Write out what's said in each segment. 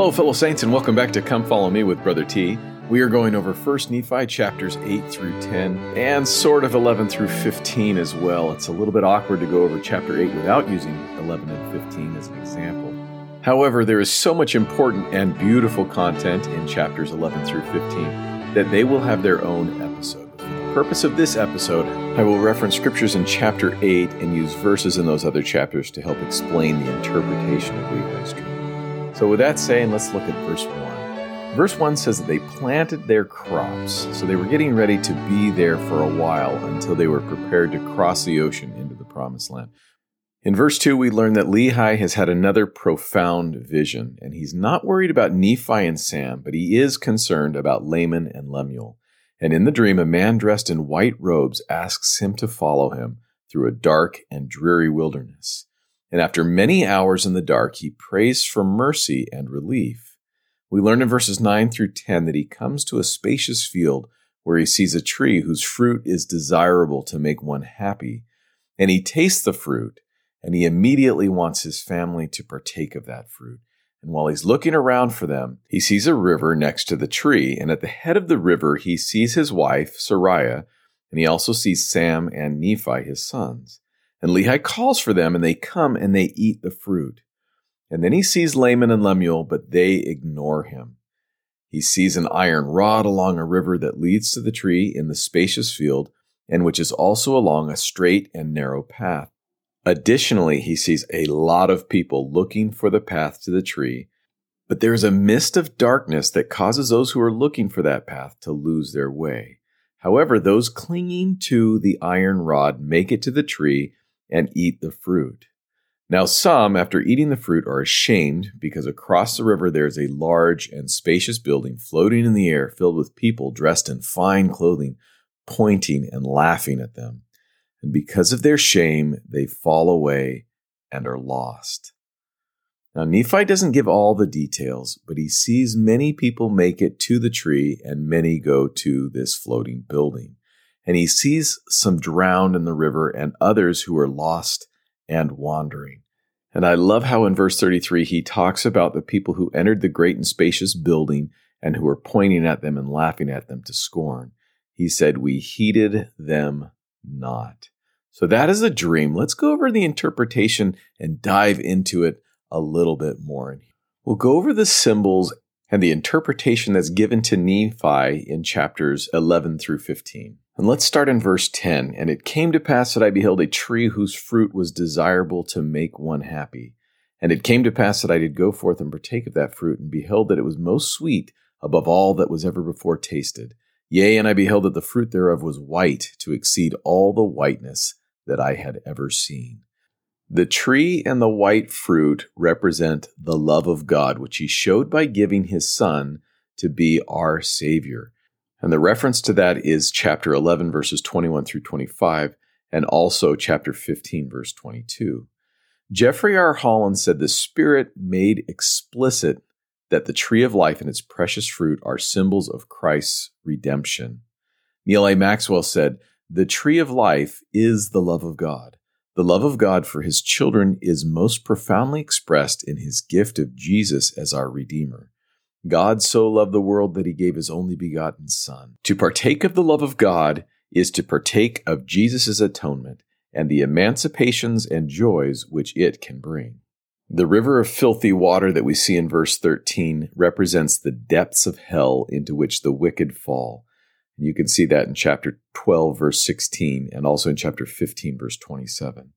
Hello, fellow saints, and welcome back to Come Follow Me with Brother T. We are going over 1 Nephi chapters 8 through 10 and sort of 11 through 15 as well. It's a little bit awkward to go over chapter 8 without using 11 and 15 as an example. However, there is so much important and beautiful content in chapters 11 through 15 that they will have their own episode. For the purpose of this episode, I will reference scriptures in chapter 8 and use verses in those other chapters to help explain the interpretation of Lehi's dream. So, with that saying, let's look at verse 1. Verse 1 says that they planted their crops, so they were getting ready to be there for a while until they were prepared to cross the ocean into the promised land. In verse 2, we learn that Lehi has had another profound vision, and he's not worried about Nephi and Sam, but he is concerned about Laman and Lemuel. And in the dream, a man dressed in white robes asks him to follow him through a dark and dreary wilderness and after many hours in the dark, he prays for mercy and relief. We learn in verses 9 through 10 that he comes to a spacious field where he sees a tree whose fruit is desirable to make one happy, and he tastes the fruit, and he immediately wants his family to partake of that fruit. And while he's looking around for them, he sees a river next to the tree, and at the head of the river, he sees his wife, Sariah, and he also sees Sam and Nephi, his sons. And Lehi calls for them, and they come and they eat the fruit. And then he sees Laman and Lemuel, but they ignore him. He sees an iron rod along a river that leads to the tree in the spacious field, and which is also along a straight and narrow path. Additionally, he sees a lot of people looking for the path to the tree, but there is a mist of darkness that causes those who are looking for that path to lose their way. However, those clinging to the iron rod make it to the tree and eat the fruit. Now, some, after eating the fruit, are ashamed because across the river there is a large and spacious building floating in the air filled with people dressed in fine clothing, pointing and laughing at them. And because of their shame, they fall away and are lost. Now, Nephi doesn't give all the details, but he sees many people make it to the tree and many go to this floating building and he sees some drowned in the river and others who are lost and wandering. And I love how in verse 33 he talks about the people who entered the great and spacious building and who were pointing at them and laughing at them to scorn. He said, We heeded them not. So that is a dream. Let's go over the interpretation and dive into it a little bit more. We'll go over the symbols and the interpretation that's given to Nephi in chapters 11 through 15. And let's start in verse 10. And it came to pass that I beheld a tree whose fruit was desirable to make one happy. And it came to pass that I did go forth and partake of that fruit, and beheld that it was most sweet above all that was ever before tasted. Yea, and I beheld that the fruit thereof was white to exceed all the whiteness that I had ever seen. The tree and the white fruit represent the love of God, which he showed by giving his Son to be our Savior. And the reference to that is chapter 11, verses 21 through 25, and also chapter 15, verse 22. Jeffrey R. Holland said the Spirit made explicit that the tree of life and its precious fruit are symbols of Christ's redemption. Neal A. Maxwell said, The tree of life is the love of God. The love of God for his children is most profoundly expressed in his gift of Jesus as our Redeemer. God so loved the world that he gave his only begotten Son. To partake of the love of God is to partake of Jesus' atonement and the emancipations and joys which it can bring. The river of filthy water that we see in verse 13 represents the depths of hell into which the wicked fall. You can see that in chapter 12, verse 16, and also in chapter 15, verse 27.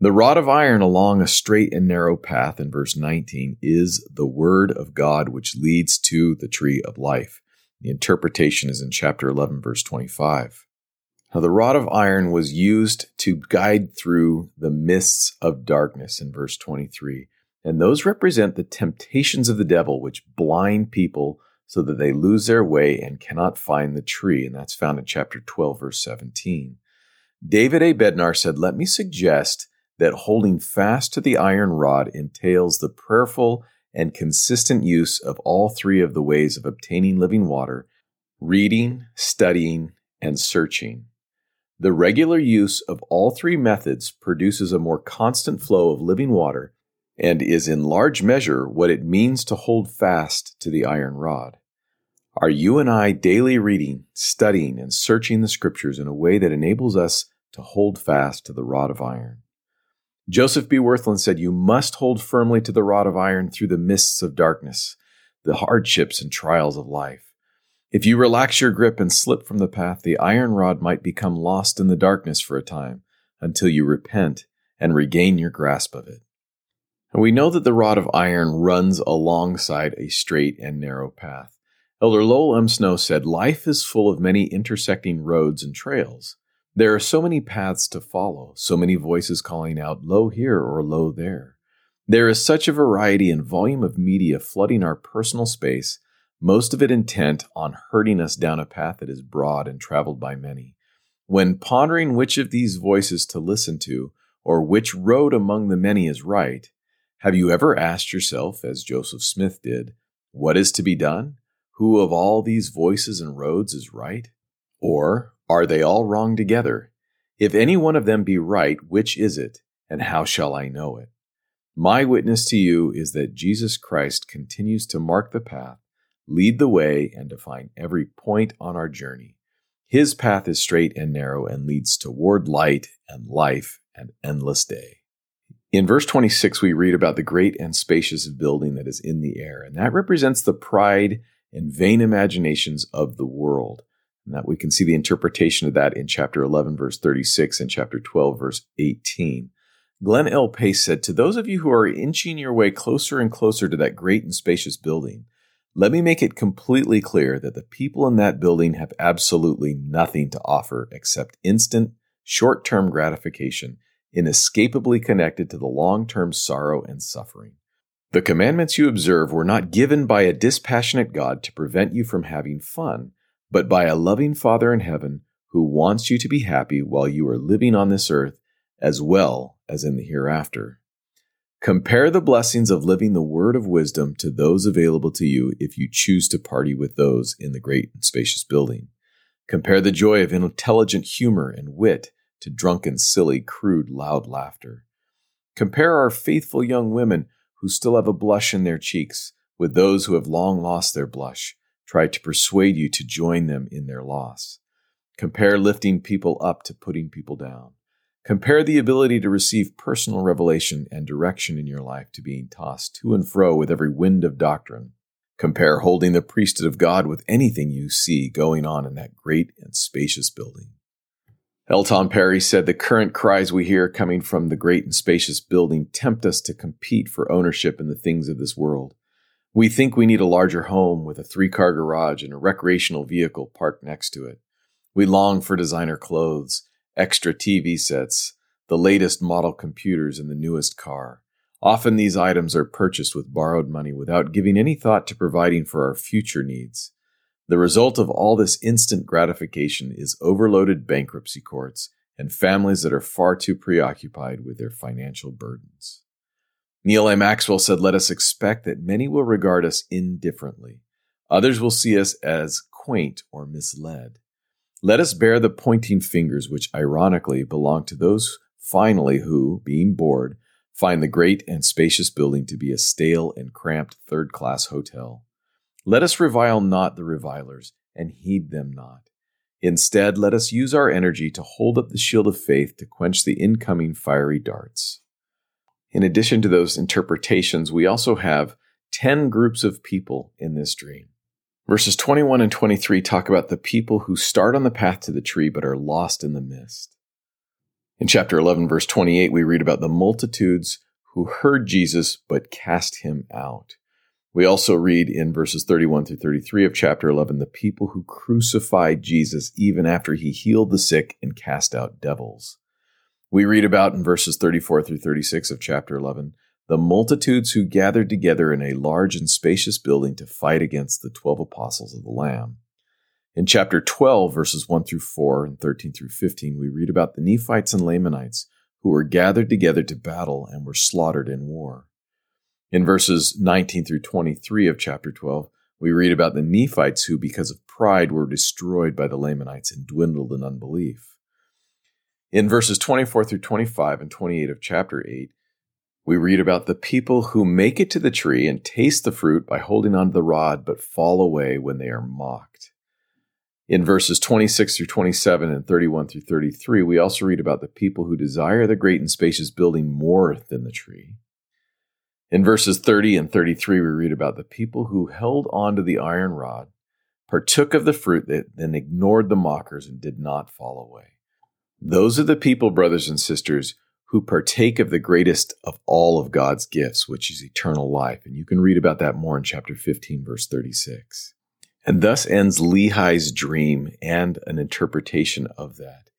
The rod of iron along a straight and narrow path in verse 19 is the word of God which leads to the tree of life. The interpretation is in chapter 11, verse 25. Now, the rod of iron was used to guide through the mists of darkness in verse 23. And those represent the temptations of the devil, which blind people so that they lose their way and cannot find the tree. And that's found in chapter 12, verse 17. David A. Bednar said, Let me suggest that holding fast to the iron rod entails the prayerful and consistent use of all three of the ways of obtaining living water reading, studying, and searching. The regular use of all three methods produces a more constant flow of living water and is in large measure what it means to hold fast to the iron rod. Are you and I daily reading, studying, and searching the scriptures in a way that enables us to hold fast to the rod of iron? Joseph B. Wirthlin said, You must hold firmly to the rod of iron through the mists of darkness, the hardships and trials of life. If you relax your grip and slip from the path, the iron rod might become lost in the darkness for a time until you repent and regain your grasp of it. And we know that the rod of iron runs alongside a straight and narrow path. Elder Lowell M. Snow said, Life is full of many intersecting roads and trails. There are so many paths to follow, so many voices calling out, lo here or lo there. There is such a variety and volume of media flooding our personal space, most of it intent on herding us down a path that is broad and traveled by many. When pondering which of these voices to listen to, or which road among the many is right, have you ever asked yourself, as Joseph Smith did, what is to be done? Who of all these voices and roads is right? Or, are they all wrong together? If any one of them be right, which is it, and how shall I know it? My witness to you is that Jesus Christ continues to mark the path, lead the way, and define every point on our journey. His path is straight and narrow and leads toward light and life and endless day. In verse 26, we read about the great and spacious building that is in the air, and that represents the pride and vain imaginations of the world. And that we can see the interpretation of that in chapter 11, verse 36, and chapter 12, verse 18. Glenn L. Pace said, To those of you who are inching your way closer and closer to that great and spacious building, let me make it completely clear that the people in that building have absolutely nothing to offer except instant, short term gratification, inescapably connected to the long term sorrow and suffering. The commandments you observe were not given by a dispassionate God to prevent you from having fun but by a loving Father in heaven who wants you to be happy while you are living on this earth as well as in the hereafter. Compare the blessings of living the word of wisdom to those available to you if you choose to party with those in the great and spacious building. Compare the joy of intelligent humor and wit to drunken, silly, crude, loud laughter. Compare our faithful young women who still have a blush in their cheeks with those who have long lost their blush try to persuade you to join them in their loss. Compare lifting people up to putting people down. Compare the ability to receive personal revelation and direction in your life to being tossed to and fro with every wind of doctrine. Compare holding the priesthood of God with anything you see going on in that great and spacious building. L. Tom Perry said the current cries we hear coming from the great and spacious building tempt us to compete for ownership in the things of this world. We think we need a larger home with a three car garage and a recreational vehicle parked next to it. We long for designer clothes, extra TV sets, the latest model computers, and the newest car. Often these items are purchased with borrowed money without giving any thought to providing for our future needs. The result of all this instant gratification is overloaded bankruptcy courts and families that are far too preoccupied with their financial burdens. Neal A. Maxwell said, Let us expect that many will regard us indifferently. Others will see us as quaint or misled. Let us bear the pointing fingers which ironically belong to those finally who, being bored, find the great and spacious building to be a stale and cramped third class hotel. Let us revile not the revilers, and heed them not. Instead, let us use our energy to hold up the shield of faith to quench the incoming fiery darts. In addition to those interpretations, we also have 10 groups of people in this dream. Verses 21 and 23 talk about the people who start on the path to the tree but are lost in the mist. In chapter 11, verse 28, we read about the multitudes who heard Jesus but cast him out. We also read in verses 31 through 33 of chapter 11 the people who crucified Jesus even after he healed the sick and cast out devils. We read about in verses 34 through 36 of chapter 11 the multitudes who gathered together in a large and spacious building to fight against the 12 apostles of the Lamb. In chapter 12, verses 1 through 4 and 13 through 15, we read about the Nephites and Lamanites who were gathered together to battle and were slaughtered in war. In verses 19 through 23 of chapter 12, we read about the Nephites who, because of pride, were destroyed by the Lamanites and dwindled in unbelief. In verses 24 through 25 and 28 of chapter 8, We read about the people who make it to the tree and taste the fruit by holding onto the rod, but fall away when they are mocked. In verses 26 through 27 and 31 through 33, we also read about the people who desire the great and spacious building more than the tree. In verses 30 and 33, we read about the people who held on to the iron rod, partook of the fruit, then ignored the mockers and did not fall away. Those are the people, brothers and sisters, who partake of the greatest of all of God's gifts, which is eternal life. And you can read about that more in chapter 15, verse 36. And thus ends Lehi's dream and an interpretation of that.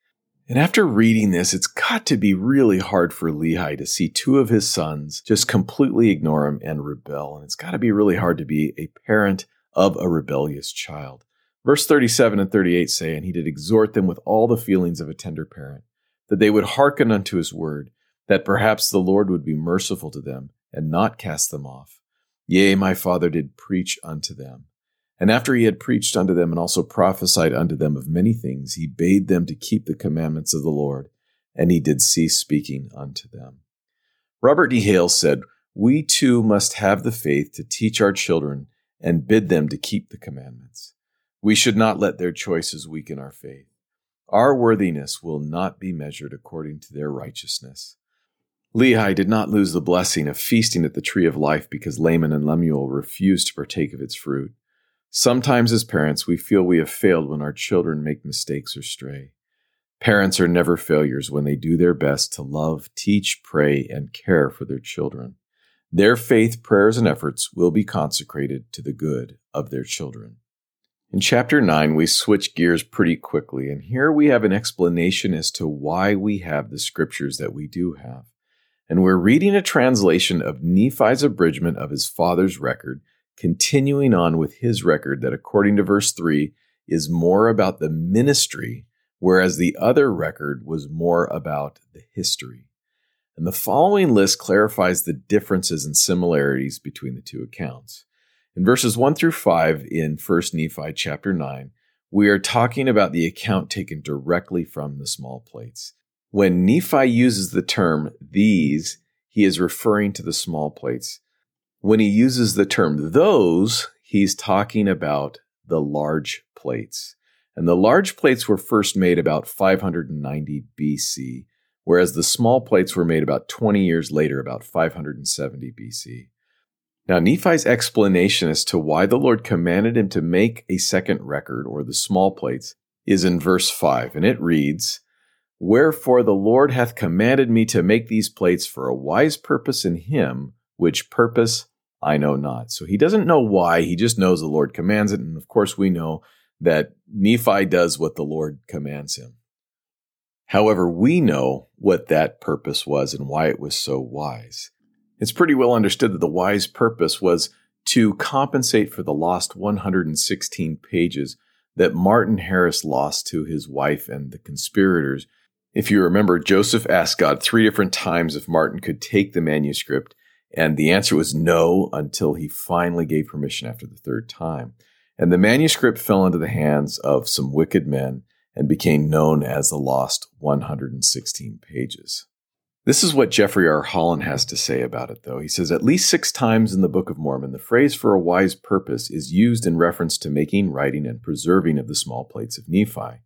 And after reading this, it's got to be really hard for Lehi to see two of his sons just completely ignore him and rebel. And it's got to be really hard to be a parent of a rebellious child. Verse 37 and 38 say, And he did exhort them with all the feelings of a tender parent that they would hearken unto his word, that perhaps the Lord would be merciful to them and not cast them off. Yea, my father did preach unto them. And after he had preached unto them and also prophesied unto them of many things, he bade them to keep the commandments of the Lord, and he did cease speaking unto them. Robert D. Hales said, We too must have the faith to teach our children and bid them to keep the commandments. We should not let their choices weaken our faith. Our worthiness will not be measured according to their righteousness. Lehi did not lose the blessing of feasting at the tree of life because Laman and Lemuel refused to partake of its fruit. Sometimes, as parents, we feel we have failed when our children make mistakes or stray. Parents are never failures when they do their best to love, teach, pray, and care for their children. Their faith, prayers, and efforts will be consecrated to the good of their children. In chapter 9, we switch gears pretty quickly, and here we have an explanation as to why we have the scriptures that we do have. And we're reading a translation of Nephi's abridgment of his father's record, continuing on with his record that, according to verse 3, is more about the ministry, whereas the other record was more about the history. And the following list clarifies the differences and similarities between the two accounts. In verses 1 through 5 in 1 Nephi chapter 9, we are talking about the account taken directly from the small plates. When Nephi uses the term these, he is referring to the small plates. When he uses the term those, he's talking about the large plates. And the large plates were first made about 590 BC, whereas the small plates were made about 20 years later, about 570 BC. Now, Nephi's explanation as to why the Lord commanded him to make a second record, or the small plates, is in verse 5, and it reads, Wherefore the Lord hath commanded me to make these plates for a wise purpose in him, which purpose I know not. So he doesn't know why, he just knows the Lord commands it. And of course, we know that Nephi does what the Lord commands him. However, we know what that purpose was and why it was so wise. It's pretty well understood that the wise purpose was to compensate for the lost 116 pages that Martin Harris lost to his wife and the conspirators. If you remember, Joseph asked God three different times if Martin could take the manuscript, and the answer was no until he finally gave permission after the third time. And the manuscript fell into the hands of some wicked men and became known as the lost 116 pages. This is what Jeffrey R. Holland has to say about it, though. He says, At least six times in the Book of Mormon, the phrase for a wise purpose is used in reference to making, writing, and preserving of the small plates of Nephi.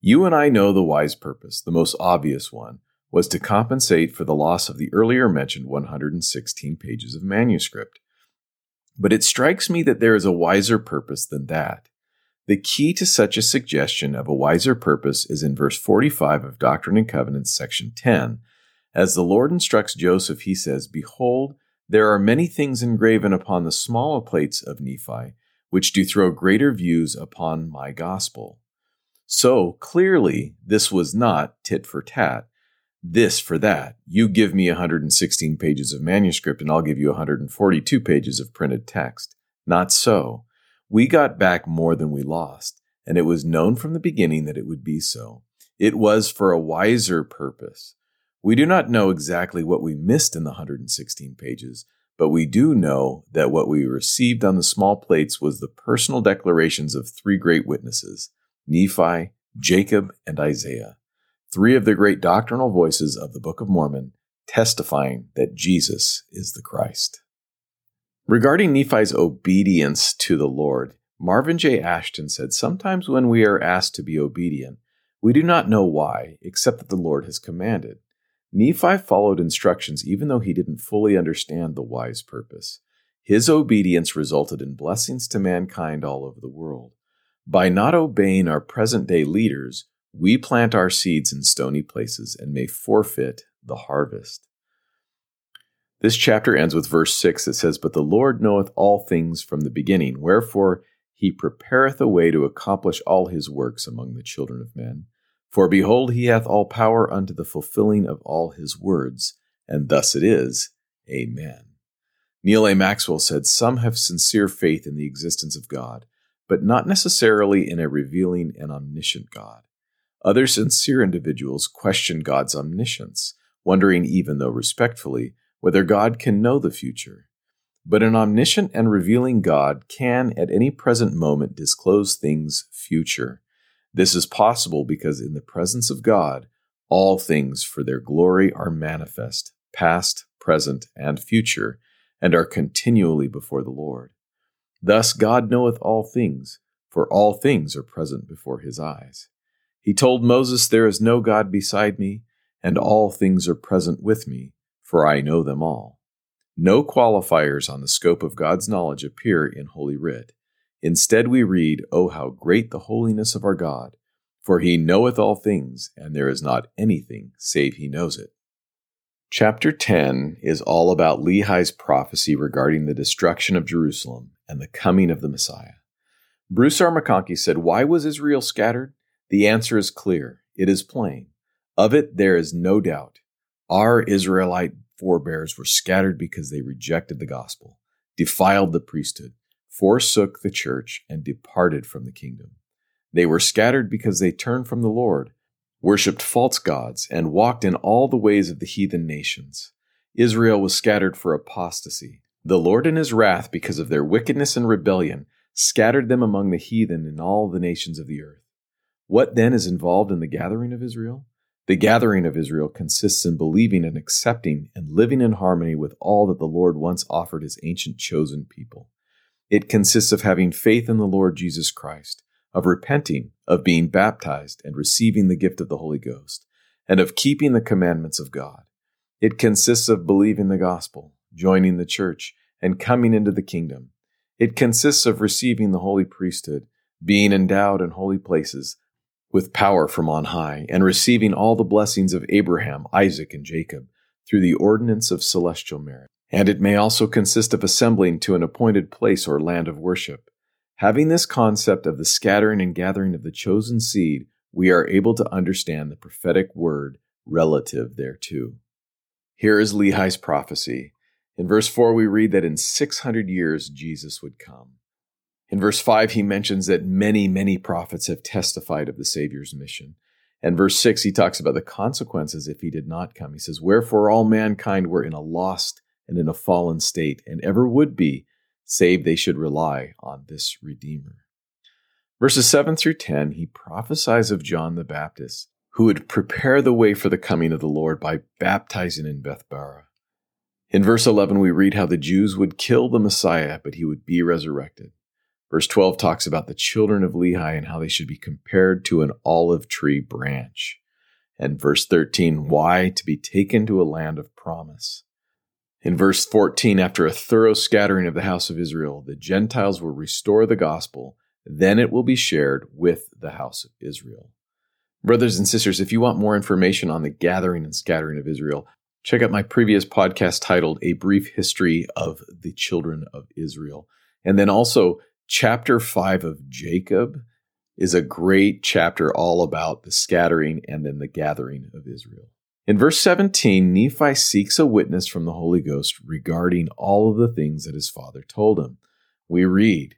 You and I know the wise purpose, the most obvious one, was to compensate for the loss of the earlier mentioned 116 pages of manuscript. But it strikes me that there is a wiser purpose than that. The key to such a suggestion of a wiser purpose is in verse 45 of Doctrine and Covenants, section 10 as the Lord instructs Joseph, he says, Behold, there are many things engraven upon the smaller plates of Nephi, which do throw greater views upon my gospel. So clearly, this was not tit for tat, this for that. You give me 116 pages of manuscript, and I'll give you 142 pages of printed text. Not so. We got back more than we lost, and it was known from the beginning that it would be so. It was for a wiser purpose we do not know exactly what we missed in the 116 pages, but we do know that what we received on the small plates was the personal declarations of three great witnesses Nephi, Jacob, and Isaiah, three of the great doctrinal voices of the Book of Mormon, testifying that Jesus is the Christ. Regarding Nephi's obedience to the Lord, Marvin J. Ashton said, Sometimes when we are asked to be obedient, we do not know why, except that the Lord has commanded. Nephi followed instructions even though he didn't fully understand the wise purpose. His obedience resulted in blessings to mankind all over the world. By not obeying our present day leaders, we plant our seeds in stony places and may forfeit the harvest. This chapter ends with verse 6 that says, But the Lord knoweth all things from the beginning, wherefore he prepareth a way to accomplish all his works among the children of men. For behold, he hath all power unto the fulfilling of all his words, and thus it is. Amen. Neal A. Maxwell said, Some have sincere faith in the existence of God, but not necessarily in a revealing and omniscient God. Other sincere individuals question God's omniscience, wondering, even though respectfully, whether God can know the future. But an omniscient and revealing God can, at any present moment, disclose things future. This is possible because in the presence of God, all things for their glory are manifest, past, present, and future, and are continually before the Lord. Thus God knoweth all things, for all things are present before his eyes. He told Moses, There is no God beside me, and all things are present with me, for I know them all. No qualifiers on the scope of God's knowledge appear in Holy Writ. Instead, we read, Oh, how great the holiness of our God! For he knoweth all things, and there is not anything save he knows it. Chapter 10 is all about Lehi's prophecy regarding the destruction of Jerusalem and the coming of the Messiah. Bruce R. McConkie said, Why was Israel scattered? The answer is clear. It is plain. Of it there is no doubt. Our Israelite forebears were scattered because they rejected the gospel, defiled the priesthood, forsook the church, and departed from the kingdom. They were scattered because they turned from the Lord, worshipped false gods, and walked in all the ways of the heathen nations. Israel was scattered for apostasy. The Lord in his wrath, because of their wickedness and rebellion, scattered them among the heathen in all the nations of the earth. What then is involved in the gathering of Israel? The gathering of Israel consists in believing and accepting and living in harmony with all that the Lord once offered his ancient chosen people. It consists of having faith in the Lord Jesus Christ, of repenting, of being baptized and receiving the gift of the Holy Ghost, and of keeping the commandments of God. It consists of believing the gospel, joining the church, and coming into the kingdom. It consists of receiving the holy priesthood, being endowed in holy places, with power from on high, and receiving all the blessings of Abraham, Isaac, and Jacob through the ordinance of celestial marriage. And it may also consist of assembling to an appointed place or land of worship. Having this concept of the scattering and gathering of the chosen seed, we are able to understand the prophetic word relative thereto. Here is Lehi's prophecy. In verse 4, we read that in 600 years Jesus would come. In verse 5, he mentions that many, many prophets have testified of the Savior's mission. And verse 6, he talks about the consequences if he did not come. He says, Wherefore all mankind were in a lost and in a fallen state, and ever would be, save they should rely on this Redeemer. Verses 7 through 10, he prophesies of John the Baptist, who would prepare the way for the coming of the Lord by baptizing in Bethabara. In verse 11, we read how the Jews would kill the Messiah, but he would be resurrected. Verse 12 talks about the children of Lehi and how they should be compared to an olive tree branch. And verse 13, why? To be taken to a land of promise. In verse 14, after a thorough scattering of the house of Israel, the Gentiles will restore the gospel. Then it will be shared with the house of Israel. Brothers and sisters, if you want more information on the gathering and scattering of Israel, check out my previous podcast titled A Brief History of the Children of Israel. And then also chapter 5 of Jacob is a great chapter all about the scattering and then the gathering of Israel. In verse 17, Nephi seeks a witness from the Holy Ghost regarding all of the things that his father told him. We read,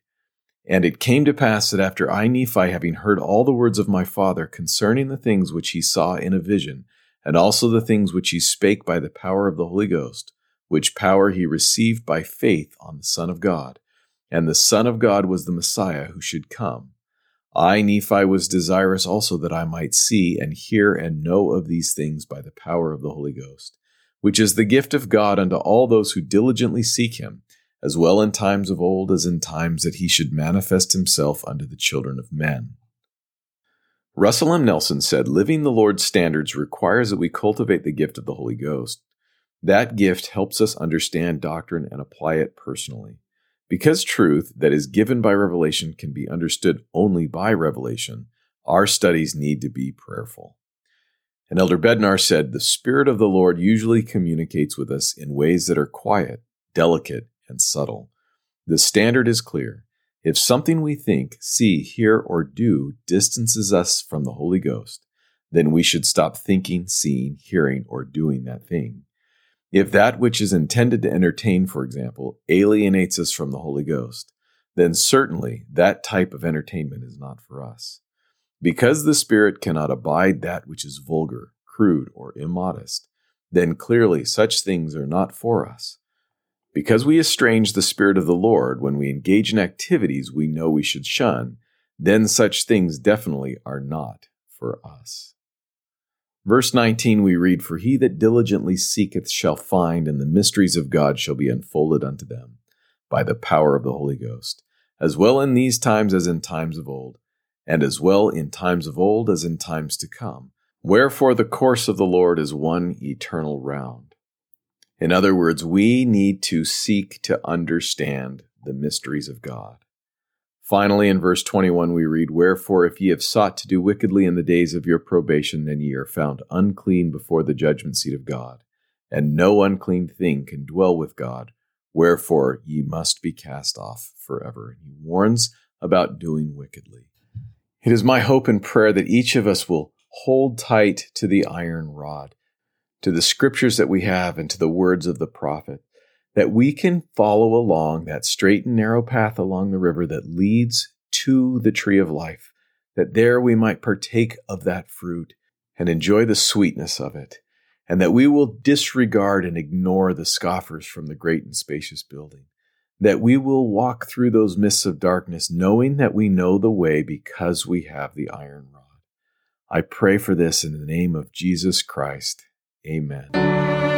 And it came to pass that after I, Nephi, having heard all the words of my father concerning the things which he saw in a vision, and also the things which he spake by the power of the Holy Ghost, which power he received by faith on the Son of God, and the Son of God was the Messiah who should come. I, Nephi, was desirous also that I might see and hear and know of these things by the power of the Holy Ghost. which is the gift of God unto all those who diligently seek him, as well in times of old as in times that he should manifest himself unto the children of men. Russell M. Nelson said, Living the Lord's standards requires that we cultivate the gift of the Holy Ghost. That gift helps us understand doctrine and apply it personally. Because truth that is given by revelation can be understood only by revelation, our studies need to be prayerful. And Elder Bednar said, The Spirit of the Lord usually communicates with us in ways that are quiet, delicate, and subtle. The standard is clear. If something we think, see, hear, or do distances us from the Holy Ghost, then we should stop thinking, seeing, hearing, or doing that thing. If that which is intended to entertain, for example, alienates us from the Holy Ghost, then certainly that type of entertainment is not for us. Because the Spirit cannot abide that which is vulgar, crude, or immodest, then clearly such things are not for us. Because we estrange the Spirit of the Lord when we engage in activities we know we should shun, then such things definitely are not for us. Verse 19 we read, For he that diligently seeketh shall find, and the mysteries of God shall be unfolded unto them by the power of the Holy Ghost, as well in these times as in times of old, and as well in times of old as in times to come. Wherefore the course of the Lord is one eternal round. In other words, we need to seek to understand the mysteries of God. Finally, in verse 21, we read, Wherefore, if ye have sought to do wickedly in the days of your probation, then ye are found unclean before the judgment seat of God. And no unclean thing can dwell with God. Wherefore, ye must be cast off forever. And he warns about doing wickedly. It is my hope and prayer that each of us will hold tight to the iron rod, to the scriptures that we have, and to the words of the prophet that we can follow along that straight and narrow path along the river that leads to the tree of life, that there we might partake of that fruit and enjoy the sweetness of it, and that we will disregard and ignore the scoffers from the great and spacious building, that we will walk through those mists of darkness knowing that we know the way because we have the iron rod. I pray for this in the name of Jesus Christ. Amen.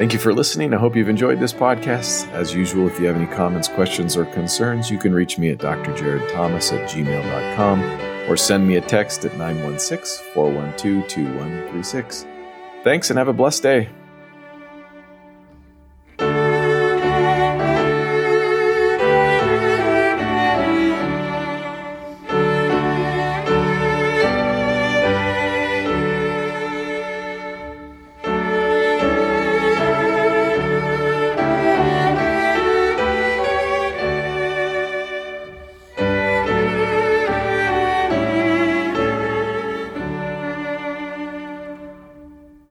Thank you for listening. I hope you've enjoyed this podcast. As usual, if you have any comments, questions, or concerns, you can reach me at drjaredthomas at gmail.com or send me a text at 916 412 2136. Thanks and have a blessed day.